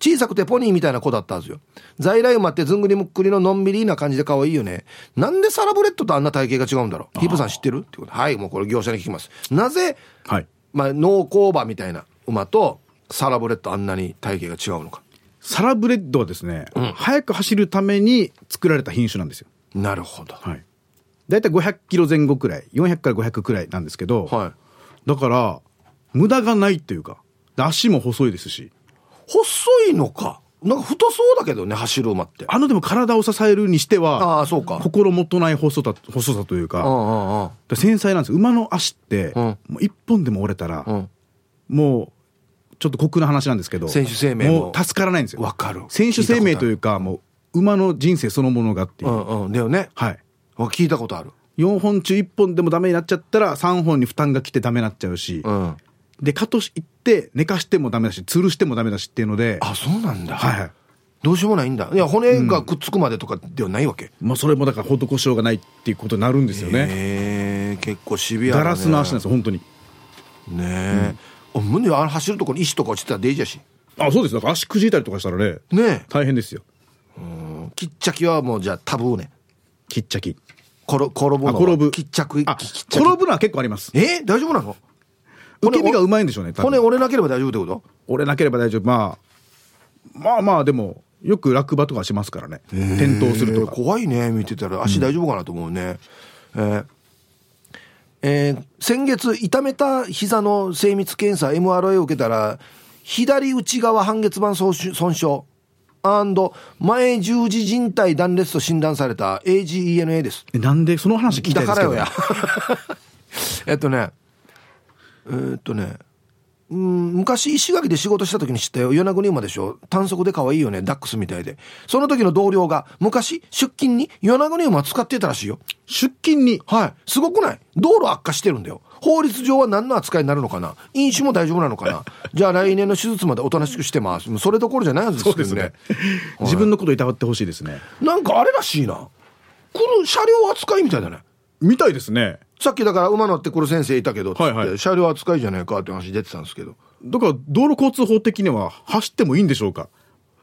S1: 小さくてポニーみたいな子だったはずよ。在来馬ってずんぐりむっくりののんびりな感じで可愛いよね。なんでサラブレッドとあんな体型が違うんだろう。ヒップさん知ってる？ってこと。はいもうこれ業者に聞きます。なぜ
S2: はい。
S1: まあ、農耕馬みたいな馬とサラブレッドあんなに体型が違うのか。
S2: サラブレッドはですね、速く走るために作られた品種なんですよ。
S1: なるほど。
S2: はい。だいたい500キロ前後くらい、400から500くらいなんですけど、
S1: はい。
S2: だから、無駄がないっていうか、で足も細いですし、
S1: 細いのか。なんか太そうだけどね、走る馬って。
S2: あのでも体を支えるにしては、
S1: ああ、そうか。
S2: 心もとない細さ細さというか、
S1: うんうんうん。
S2: で繊細なんですよ馬の足って、
S1: うん
S2: もう一本でも折れたら、
S1: うん
S2: もうちょっと酷な話なんですけど
S1: 選手生命も
S2: 助からないんですよ
S1: わかる
S2: 選手生命というかもう馬の人生そのものがっていう、
S1: うんうん。だよね。
S2: はい
S1: 聞いたことある。
S2: 4本中1本でもダメになっちゃったら3本に負担が来てダメになっちゃうし、
S1: うん。
S2: でカとし行って寝かしてもダメだし吊るしてもダメだしっていうので
S1: あ、そうなんだ。
S2: はいはい
S1: どうしようもないんだ。いや、骨がくっつくまでとかではないわけ。
S2: まあそれもだから施しようがないっていうことになるんですよね
S1: へえ、結構シビアだね。
S2: ガラスの足なんですよ本当に
S1: ねえ、うん、無理あの走るとこに石とか落ちてたらデイジやし
S2: あそうです。だから足くじいたりとかしたらね。
S1: ね
S2: 大変ですよ。
S1: うん。きっちゃきはもうじゃあタブーね。
S2: きっちゃき。
S1: 転転ぶの
S2: 転ぶ。
S1: きっちゃく
S2: 転ぶのは結構あります。
S1: え大丈夫なの？
S2: 受け身がうまいんでしょうね
S1: 骨折れなければ大丈夫ってこと？
S2: 折れなければ大丈夫。まあまあまあでもよく落馬とかしますからね。転倒するとか。
S1: 怖いね。見てたら。足大丈夫かなと思うね、えーえー先月痛めた膝の精密検査 MRI を受けたら左内側半月板損傷損傷前十字靭帯断裂と診断された AGENA です。
S2: えなんでその話聞きたいですけど
S1: だからよや。えっとねえーっとねうん昔石垣で仕事した時に知ったよ。与那国馬でしょ。短足で可愛いよね。ダックスみたいで。その時の同僚が昔出勤に与那国馬使ってたらしいよ。
S2: 出勤に？
S1: はい。すごくない？道路悪化してるんだよ。法律上は何の扱いになるのかな？飲酒も大丈夫なのかな？じゃあ来年の手術までおとなしくしてます。それどころじゃないはずですけどね
S2: 自分のこといたわってほしいですね。
S1: なんかあれらしいな。この車両扱いみたいだね。
S2: みたいですね
S1: さっきだから馬乗ってくる先生いたけど
S2: はいはい。
S1: 車両扱いじゃないかって話出てたんですけど。
S2: だから道路交通法的には走ってもいいんでしょうか？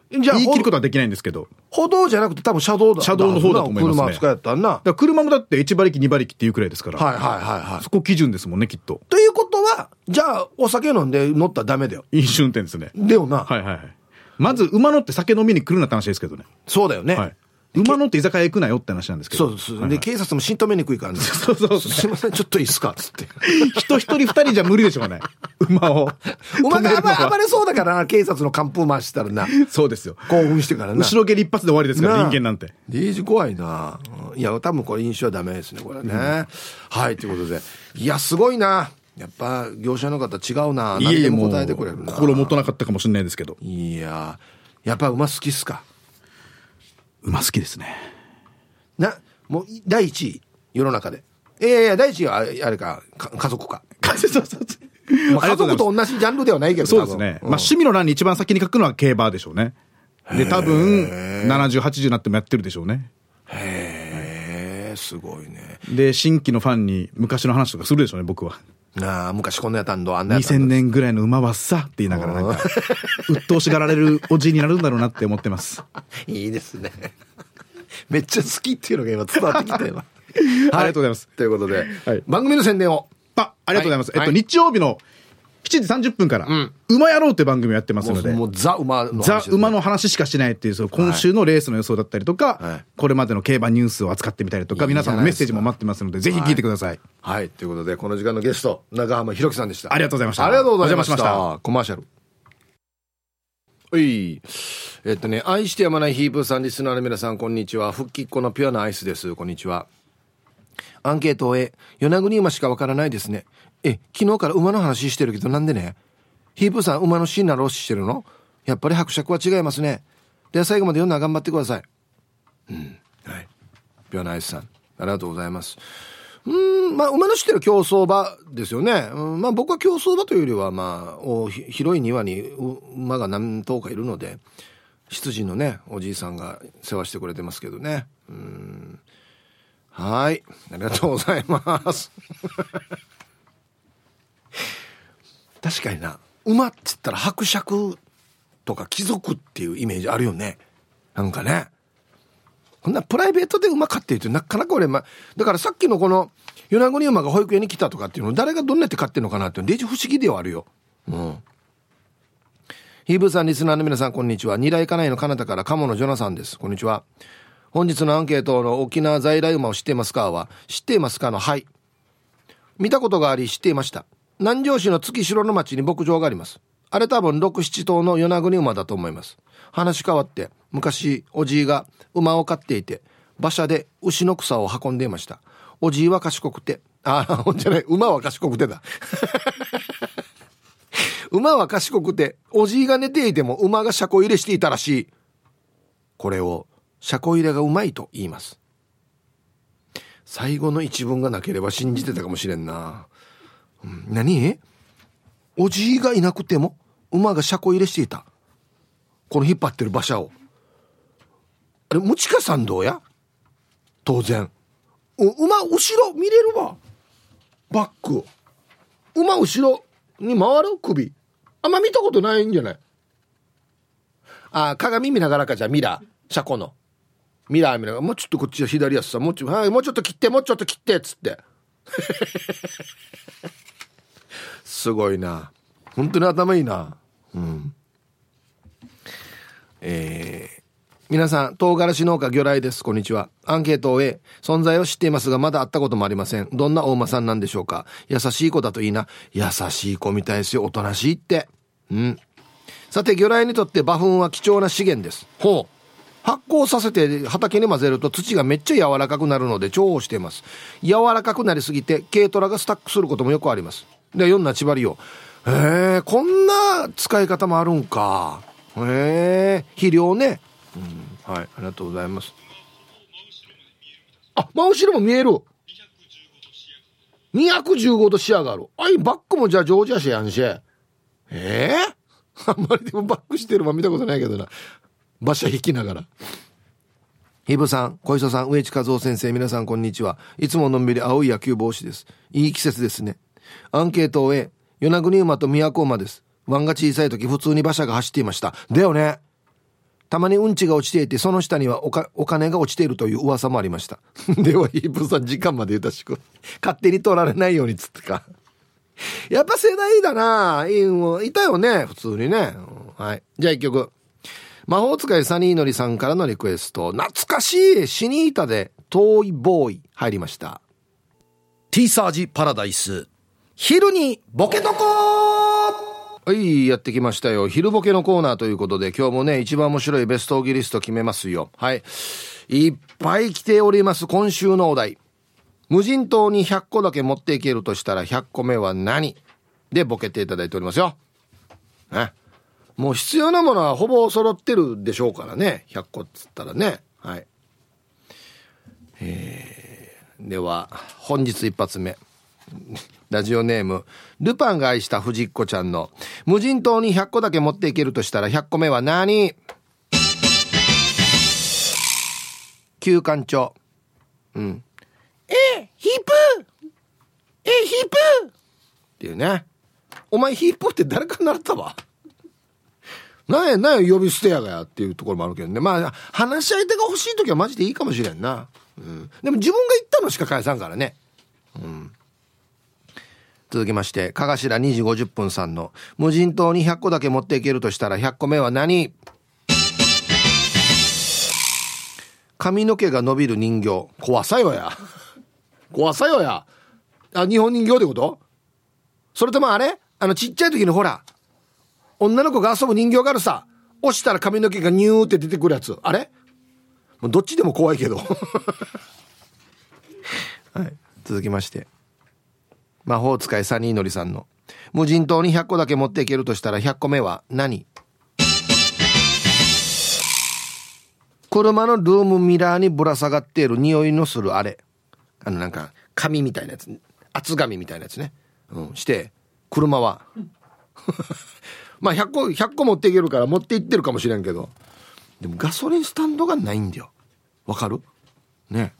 S1: じゃあ
S2: 言い切ることはできないんですけど。
S1: 歩道じゃなくて多分車道だ
S2: 車道の方だと思いますね。
S1: 車扱いやったんな。
S2: だ車もだって1馬力2馬力っていうくらいですから、
S1: はいはいはいはい。
S2: そこ基準ですもんねきっと。
S1: ということはじゃあお酒飲んで乗ったらダメだよ。
S2: 飲酒運転ですね。
S1: だよな、
S2: はいはいはい。まず馬乗って酒飲みに来るなって話ですけどね、
S1: そうだよね、
S2: はい、馬乗って居酒屋行くなよって話なんですけど。
S1: そうです、で警察も心止めにくいからね。
S2: そうそうそう。
S1: すいませんちょっといいっすか？っつって。
S2: 人一人二人じゃ無理でしょうね馬を。
S1: 馬が暴暴れそうだからな警察の寒風回したらな。
S2: そうですよ。
S1: 興奮してからな。
S2: 後ろ蹴り一発で終わりですから人間なんて。
S1: デージ怖いな。うんいや多分これ飲酒はダメですねこれね、はいということで。いやすごいな。やっぱ業者の方違うな。い
S2: えいえも
S1: 答えてくれるな。
S2: 心もとなかったかもしれないですけど。
S1: いややっぱ馬好きっすか？
S2: 馬好きですね。
S1: なもうい第一位。世の中で。いやいや第一位はあれかか家族か、
S2: そうそう
S1: 家族と同じジャンルではないけど
S2: そうですね。まあ趣味の欄に一番先に書くのは競馬でしょうね。で、多分、70、80になってもやってるでしょうね。
S1: へえすごいね。
S2: で、新規のファンに昔の話とかするでしょうね、僕は。
S1: なあ昔こんなやったんどあんなやったん
S2: 2000
S1: ど
S2: 年ぐらいの馬はさって言いながらなんか、鬱陶しがられるおじいになるんだろうなって思ってます。
S1: いいですね。めっちゃ好きっていうのが今伝わってきたよ。
S2: ありがとうございます。
S1: ということで、
S2: はい。
S1: 番組の宣伝を。
S2: あ、ありがとうございます。
S1: はい。
S2: えっと、日曜日の7時30分から、馬野郎って番組をやってますので。
S1: もうザ馬の話
S2: ザ馬の話しかしないっていう、その今週のレースの予想だったりとか、
S1: はい。
S2: これまでの競馬ニュースを扱ってみたりとか、皆さんのメッセージも待ってますので、ぜひ聞いてください。
S1: はい。ということでこの時間のゲスト長浜ひろきさんでした。
S2: ありがとうございました。
S1: ありがとうございました。コマーシャル。はい。えっとね愛してやまないヒープーさんリスナーの皆さんこんにちは。復帰っ子のピュアなアイスです。こんにちは。アンケートを A 与那国馬しかわからないですねえ昨日から馬の話してるけどなんでね？ヒープさん馬のシーンなローしてるの？やっぱり伯爵は違いますね。では最後まで読んだら頑張ってください。うんはい。ピュアなアイスさんありがとうございます。うんまあ馬の知ってる競走馬ですよね、うん、まあ僕は競走馬というよりはまあお広い庭に馬が何頭かいるので羊のねおじいさんが世話してくれてますけどね。うん。はい。ありがとうございます。確かにな馬って言ったら伯爵とか貴族っていうイメージあるよねなんかねこんなプライベートで馬飼ってるってなかなか俺、ま、だからさっきのこの与那国馬が保育園に来たとかっていうの誰がどんなやって飼ってるのかなってデジ不思議ではあるよ。うん。ヒーブーさんリスナーの皆さんこんにちは。二来家内のカナダから鴨のジョナさんです。こんにちは。本日のアンケートの沖縄在来馬を知っていますか？は知っていますかのはい。見たことがあり知っていました。南城市の月城の町に牧場があります。あれ多分6、7頭の与那国馬だと思います。話変わって、昔、おじいが馬を飼っていて、馬車で牛の草を運んでいました。おじいは賢くて、ああ、ほんじゃない、馬は賢くてだ。馬は賢くて、おじいが寝ていても馬が車庫入れしていたらしい。これを、車庫入れがうまいと言います。最後の一文がなければ信じてたかもしれんな。何？おじいがいなくても馬が車庫入れしていた。この引っ張ってる馬車を。あれ、ムチカさんどうや？当然。馬後ろ見れるわ。バック。馬後ろに回る首。あんま見たことないんじゃない？あ、鏡見ながらかじゃミラー。車庫の。ミラー見ながら、もうちょっとこっちは左足さ、もうちょ、はい、もうちょっと切って、もうちょっと切って、っつって。すごいな。本当に頭いいな。うん。えー、皆さん、唐辛子農家魚雷です。こんにちは。アンケートを終え、存在を知っていますが、まだ会ったこともありません。どんな大間さんなんでしょうか優しい子だといいな。優しい子みたいですよ。おとなしいって。うん。さて、魚雷にとって馬糞は貴重な資源です。ほう。発酵させて畑に混ぜると土がめっちゃ柔らかくなるので重宝しています。柔らかくなりすぎて軽トラがスタックすることもよくあります。で、4なちばりよ。へえ、こんな使い方もあるんか。へえ、肥料ね。うん、はい、ありがとうございます。あ、真後ろも見える。215度視野がある。あい、バックもじゃあジョージアシやんし。ええー、あんまりでもバックしてるの見たことないけどな。馬車引きながら。ヒブさん、小磯さん、植地和夫先生、皆さんこんにちは。いつものんびり青い野球帽子です。いい季節ですね。アンケートを終え、与那国馬と宮古馬です。湾が小さい時普通に馬車が走っていました。だよね。たまにうんちが落ちていて、その下にはお金が落ちているという噂もありました。では、ヒープさん時間までゆたしく。勝手に取られないようにつってか。やっぱ世代だないたよね、普通にね。はい。じゃあ一曲。魔法使いサニーのりさんからのリクエスト。懐かしいシニータで遠いボーイ入りました。
S2: ティーサージパラダイス。昼にボケとこ
S1: はい、やってきましたよ。昼ボケのコーナーということで、今日もね、一番面白いベストオギリスト決めますよ。はい。いっぱい来ております、今週のお題。無人島に100個だけ持っていけるとしたら100個目は何？でボケていただいておりますよ。ね。もう必要なものはほぼ揃ってるでしょうからね。100個っつったらね。はい。えー、では、本日一発目。ラジオネーム、ルパンが愛した藤子ちゃんの、無人島に100個だけ持っていけるとしたら100個目は何？旧館長。うん。えヒープ？えヒープ？っていうね。お前ヒープって誰か習ったわ？なんや、なんや、呼び捨てやがやっていうところもあるけどね。まあ、話し相手が欲しい時はマジでいいかもしれんな。うん。でも自分が言ったのしか返さんからね。うん。続きまして、かがしら2時50分さんの、無人島に100個だけ持っていけるとしたら100個目は何？髪の毛が伸びる人形。怖さよや。怖さよや。あ、日本人形ってこと？それともあれ？あのちっちゃい時にほら、女の子が遊ぶ人形があるさ。押したら髪の毛がニューって出てくるやつ。あれ？もうどっちでも怖いけど。はい。続きまして。魔法使いサニーのりさんの。無人島に100個だけ持っていけるとしたら100個目は何？車のルームミラーにぶら下がっている匂いのするあれ。あのなんか紙みたいなやつ。厚紙みたいなやつね、うん、して車は。まあ100個100個持っていけるから持って行ってるかもしれんけど。でもガソリンスタンドがないんだよ。わかる？ね。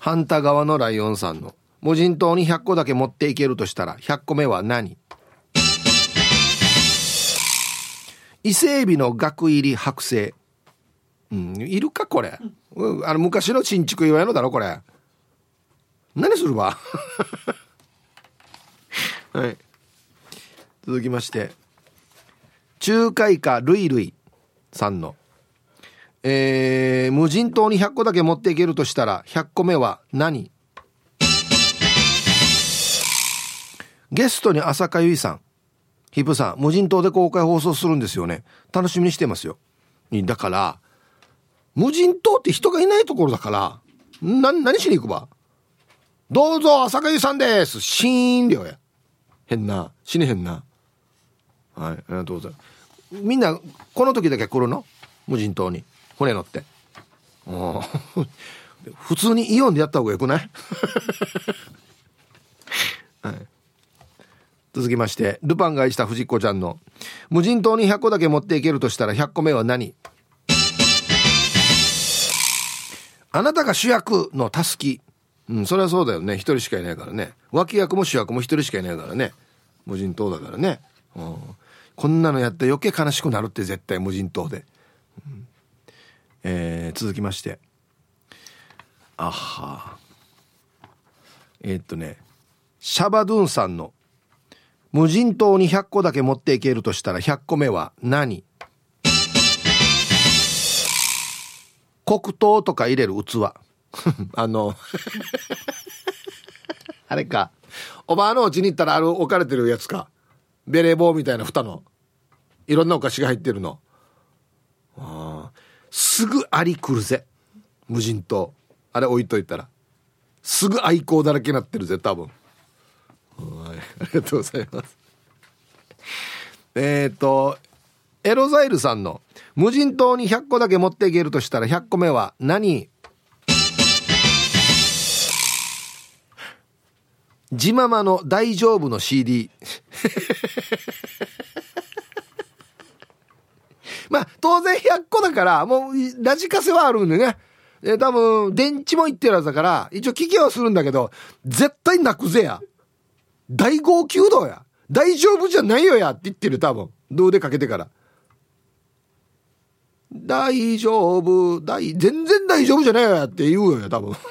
S1: 反対側のライオンさんの。無人島に100個だけ持っていけるとしたら100個目は何？伊勢海老の額入り剥製。うんいるかこれ、うん、あの昔の新築岩屋のだろこれ。何するわ はい。続きまして。仲介家ルイルイさんの。えー、無人島に100個だけ持っていけるとしたら100個目は何？ゲストに浅香唯さん。ヒップさん、無人島で公開放送するんですよね。楽しみにしてますよ。だから、無人島って人がいないところだから、な、何しに行くば？どうぞ、浅香唯さんです。シーン量や。変な。死ねへんな。はい、ありがとうございます。みんな、この時だけ来るの？無人島に。船乗って。普通にイオンでやった方がよくない？続きまして、ルパンが愛した藤子ちゃんの、無人島に100個だけ持っていけるとしたら100個目は何？あなたが主役のたすき。うん、それはそうだよね。一人しかいないからね。脇役も主役も一人しかいないからね。無人島だからね。うん、こんなのやったら余計悲しくなるって絶対無人島で。うん、えー、続きまして。あは。えー、っとね、シャバドゥンさんの無人島に100個だけ持っていけるとしたら100個目は何？黒糖とか入れる器。あの あれか。おばあのうちに行ったらある置かれてるやつか。ベレー帽みたいな蓋の。いろんなお菓子が入ってるの。あすぐアリ来るぜ。無人島。あれ置いといたら。すぐ愛好だらけになってるぜ、多分。ありがとうございます。えっ、と、エロザイルさんの無人島に100個だけ持っていけるとしたら100個目は何？ジママの大丈夫の CD まあ当然100個だからもうラジカセはあるんでね。え多分電池もいってるやつだから一応聞きはするんだけど絶対泣くぜや。大号泣道や大丈夫じゃないよやって言ってる多分どうでかけてから大丈夫大全然大丈夫じゃないよやって言うよ多分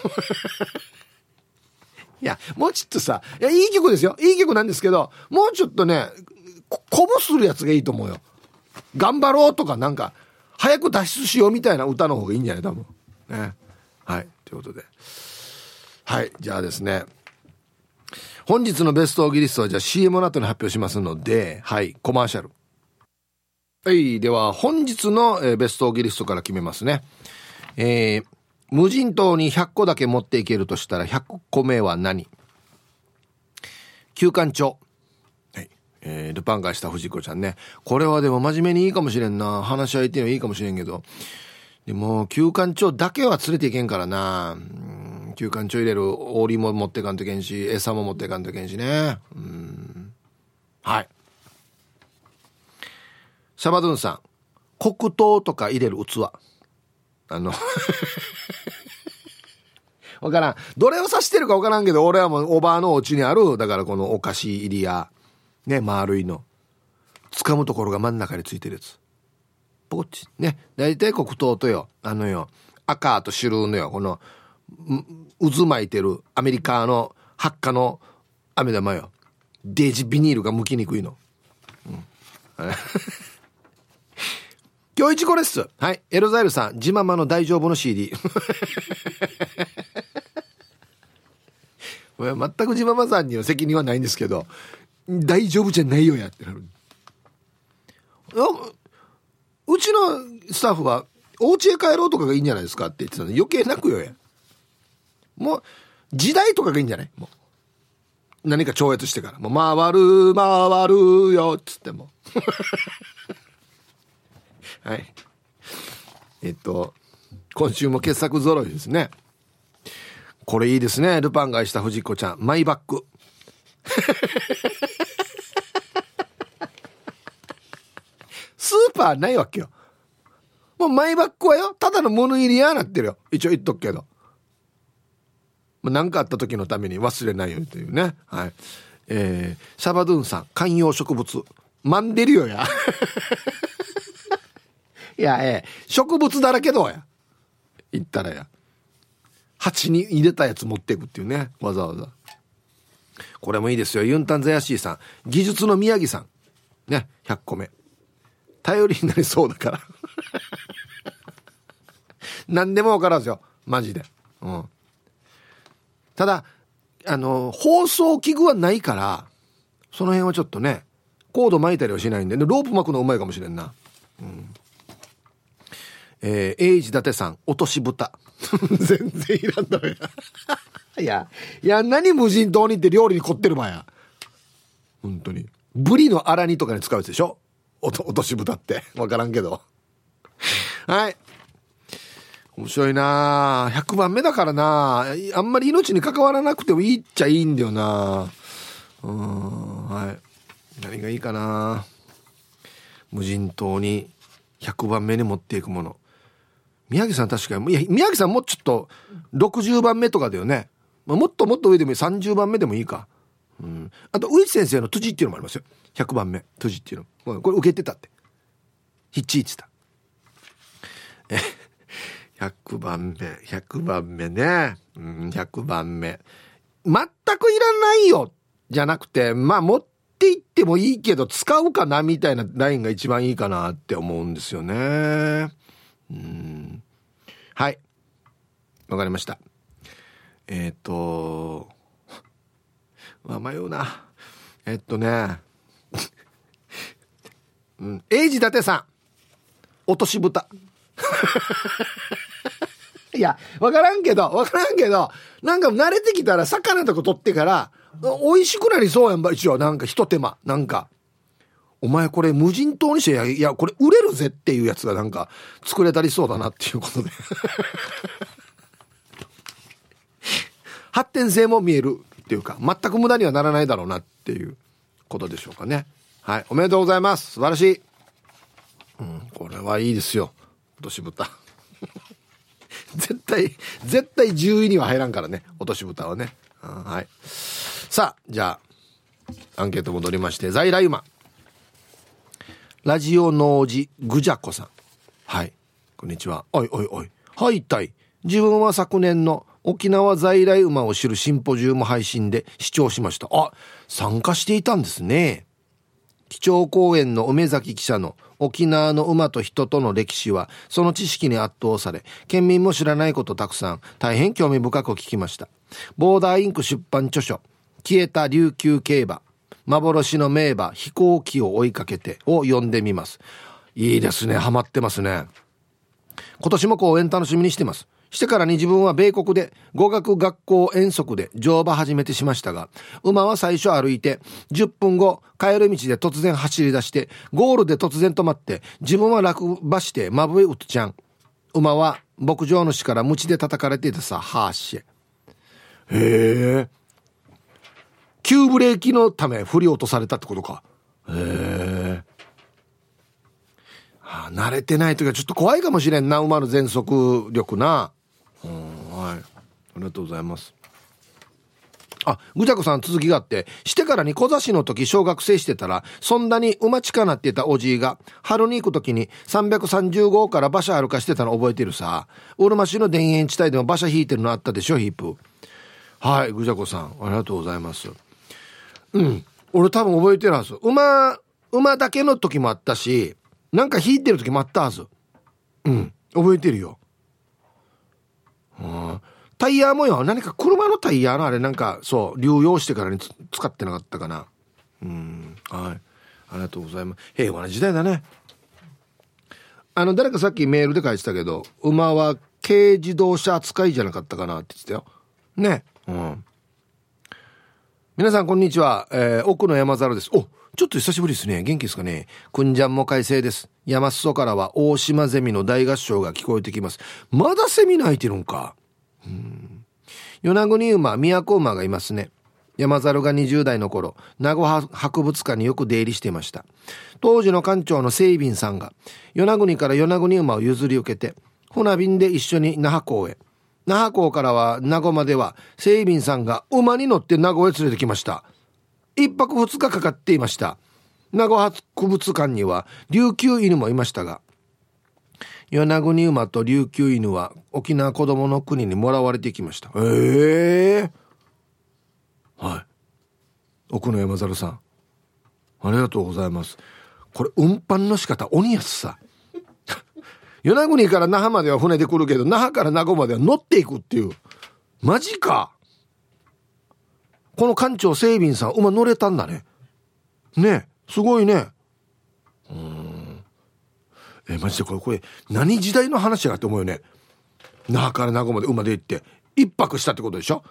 S1: いや、もうちょっとさ、いや、いい曲ですよ。いい曲なんですけど、もうちょっとね、鼓舞するやつがいいと思うよ。頑張ろうとか、なんか、早く脱出しようみたいな歌の方がいいんじゃない？多分。ね。はい。ということで。はい。じゃあですね。本日のベストオギリストはじゃあ CM の後に発表しますので、はい。コマーシャル。はい。では、本日の、ベストオギリストから決めますね。えー、無人島に100個だけ持っていけるとしたら100個目は何？休館長。はい。えー、ルパンがした藤子ちゃんね。これはでも真面目にいいかもしれんな。話し相手にはいいかもしれんけど。でも、休館長だけは連れていけんからな。休館長入れる檻も持ってかんといけんし、餌も持ってかんといけんしね。うん。はい。シャバドゥンさん。黒糖とか入れる器。あの わからん。どれを指してるかわからんけど、俺はもうおばあのお家にある、だからこのお菓子入りや、ね、丸いの。掴むところが真ん中についてるやつ。ポッチ。ね。大体黒糖とよ、あのよ、赤と白のよ、この、渦巻いてるアメリカの発火の飴玉よ。デージビニールが剥きにくいの。うん。今日一個です。はい。エロザイルさん、ジママの大丈夫の CD。全くジママさんには責任はないんですけど、大丈夫じゃないよやってなる。うちのスタッフは、お家へ帰ろうとかがいいんじゃないですかって言ってたの余計泣くよや。もう、時代とかがいいんじゃない？もう。何か超越してから。もう、回る、回るよ、っつっても。はい。えっと、今週も傑作揃いですね。これいいですね。ルパンがした藤子ちゃん。マイバッグ。スーパーないわけよ。もうマイバッグはよ、ただの物入りやなってるよ。一応言っとくけど。何かあった時のために忘れないようにというね。はい。えー、シャバドゥンさん、観葉植物。マンデリオや。いや、ええ、植物だらけどや。言ったらや。鉢に入れたやつ持っていくっていうね。わざわざ。これもいいですよ。ユンタンザヤシーさん。技術の宮城さん。ね。100個目。頼りになりそうだから。何でもわからんすよ。マジで。うん。ただ、あの、放送器具はないから、その辺はちょっとね、コード巻いたりはしないんで、ロープ巻くのうまいかもしれんな。うん。えー、エイジ伊達さん、落とし蓋。全然いらんのや。いや、いや、何無人島にって料理に凝ってるばや。本当に。ブリの荒煮とかに使うやつでしょ？落とし蓋って。わからんけど。はい。面白いな。100番目だからな。あんまり命に関わらなくてもいいっちゃいいんだよな。うん、はい。何がいいかな。無人島に100番目に持っていくもの。宮城さん確かに、いや、宮城さんもちょっと60番目とかだよね。まあ、もっともっと上でもいい。30番目でもいいか。うん。あと上地先生の辻っていうのもありますよ。100番目。辻っていうの。これ受けてたって。ヒッチーってた。え100番目100番目ね。うん100番目。全くいらないよ。じゃなくてまあ持っていってもいいけど使うかなみたいなラインが一番いいかなって思うんですよね。うん。はい。わかりました。えっ、ー、とまあ迷うな。えっとね。うん、英治伊達さん。落とし蓋 いや、わからんけど、わからんけど、なんか慣れてきたら魚とか取ってから、美味しくなりそうやんば、一応。なんか一手間。なんか。お前これ無人島にしてや、いや、これ売れるぜっていうやつがなんか作れたりそうだなっていうことで 発展性も見えるっていうか、全く無駄にはならないだろうなっていうことでしょうかね。はい。おめでとうございます。素晴らしい。うん、これはいいですよ。落とし蓋。絶対、絶対10位には入らんからね。落とし蓋はね。はい。さあ、じゃあ、アンケート戻りまして、在来馬。ラジオ農事ぐじゃこさん。はい。こんにちは。おいおいおい。はい、たい。自分は昨年の沖縄在来馬を知るシンポジウム配信で視聴しました。あ、参加していたんですね。基調講演の梅崎記者の沖縄の馬と人との歴史はその知識に圧倒され県民も知らないことたくさん大変興味深く聞きました。ボーダーインク出版著書消えた琉球競馬幻の名馬飛行機を追いかけてを読んでみます。いいですね。ハマってますね。今年も講演楽しみにしてます。してからに自分は米国で語学学校遠足で乗馬始めてしましたが、馬は最初歩いて、10分後、帰る道で突然走り出して、ゴールで突然止まって、自分は落馬して、まぶいうっちゃん。馬は牧場主から鞭で叩かれていたさ、はーしへ。へえ。急ブレーキのため振り落とされたってことか。へえ。はあ、慣れてない時はちょっと怖いかもしれんな、馬の全速力な。はいありがとうございますあ、ぐちゃこさん続きがあって、してからに小座市の時小学生してたら、そんなに馬近なってたおじいが、春に行く時に330号から馬車歩かしてたの覚えてるさ。うるま市の田園地帯でも馬車引いてるのあったでしょ、ヒープ。はい、ぐちゃこさん、ありがとうございます。うん。俺多分覚えてるはず。馬、馬だけの時もあったし、なんか引いてる時もあったはず。うん。覚えてるよ。タイヤもよ何か車のタイヤのあれなんかそう流用してからに使ってなかったかな。うん。はい。ありがとうございます。平和な時代だね。あの誰かさっきメールで書いてたけど馬は軽自動車扱いじゃなかったかなって言ってたよ。ね。うん。皆さんこんにちは、えー、奥の山猿です。おちょっと久しぶりですね元気ですかね？くんじゃんも快晴です山裾からは大島ゼミの大合唱が聞こえてきます。まだセミ鳴いてるんか。うん。与那国馬、都馬がいますね。山猿が20代の頃、名護博物館によく出入りしていました。当時の館長の清便さんが、与那国から与那国馬を譲り受けて、船便で一緒に那覇港へ。那覇港からは名護までは、清便さんが馬に乗って名護へ連れてきました。一泊二日かかっていました。名護博物館には琉球犬もいましたが与那国馬と琉球犬は沖縄子供の国にもらわれてきました。ええ。ー、はい。奥野山猿さん。ありがとうございます。これ運搬の仕方鬼やつさ。与那国から那覇までは船で来るけど那覇から名護までは乗っていくっていう。マジかこの館長整備員さん馬乗れたんだねねすごいね。うん。え、マジでこれ、これ、何時代の話やって思うよね。那覇から名護まで馬で行って、一泊したってことでしょ？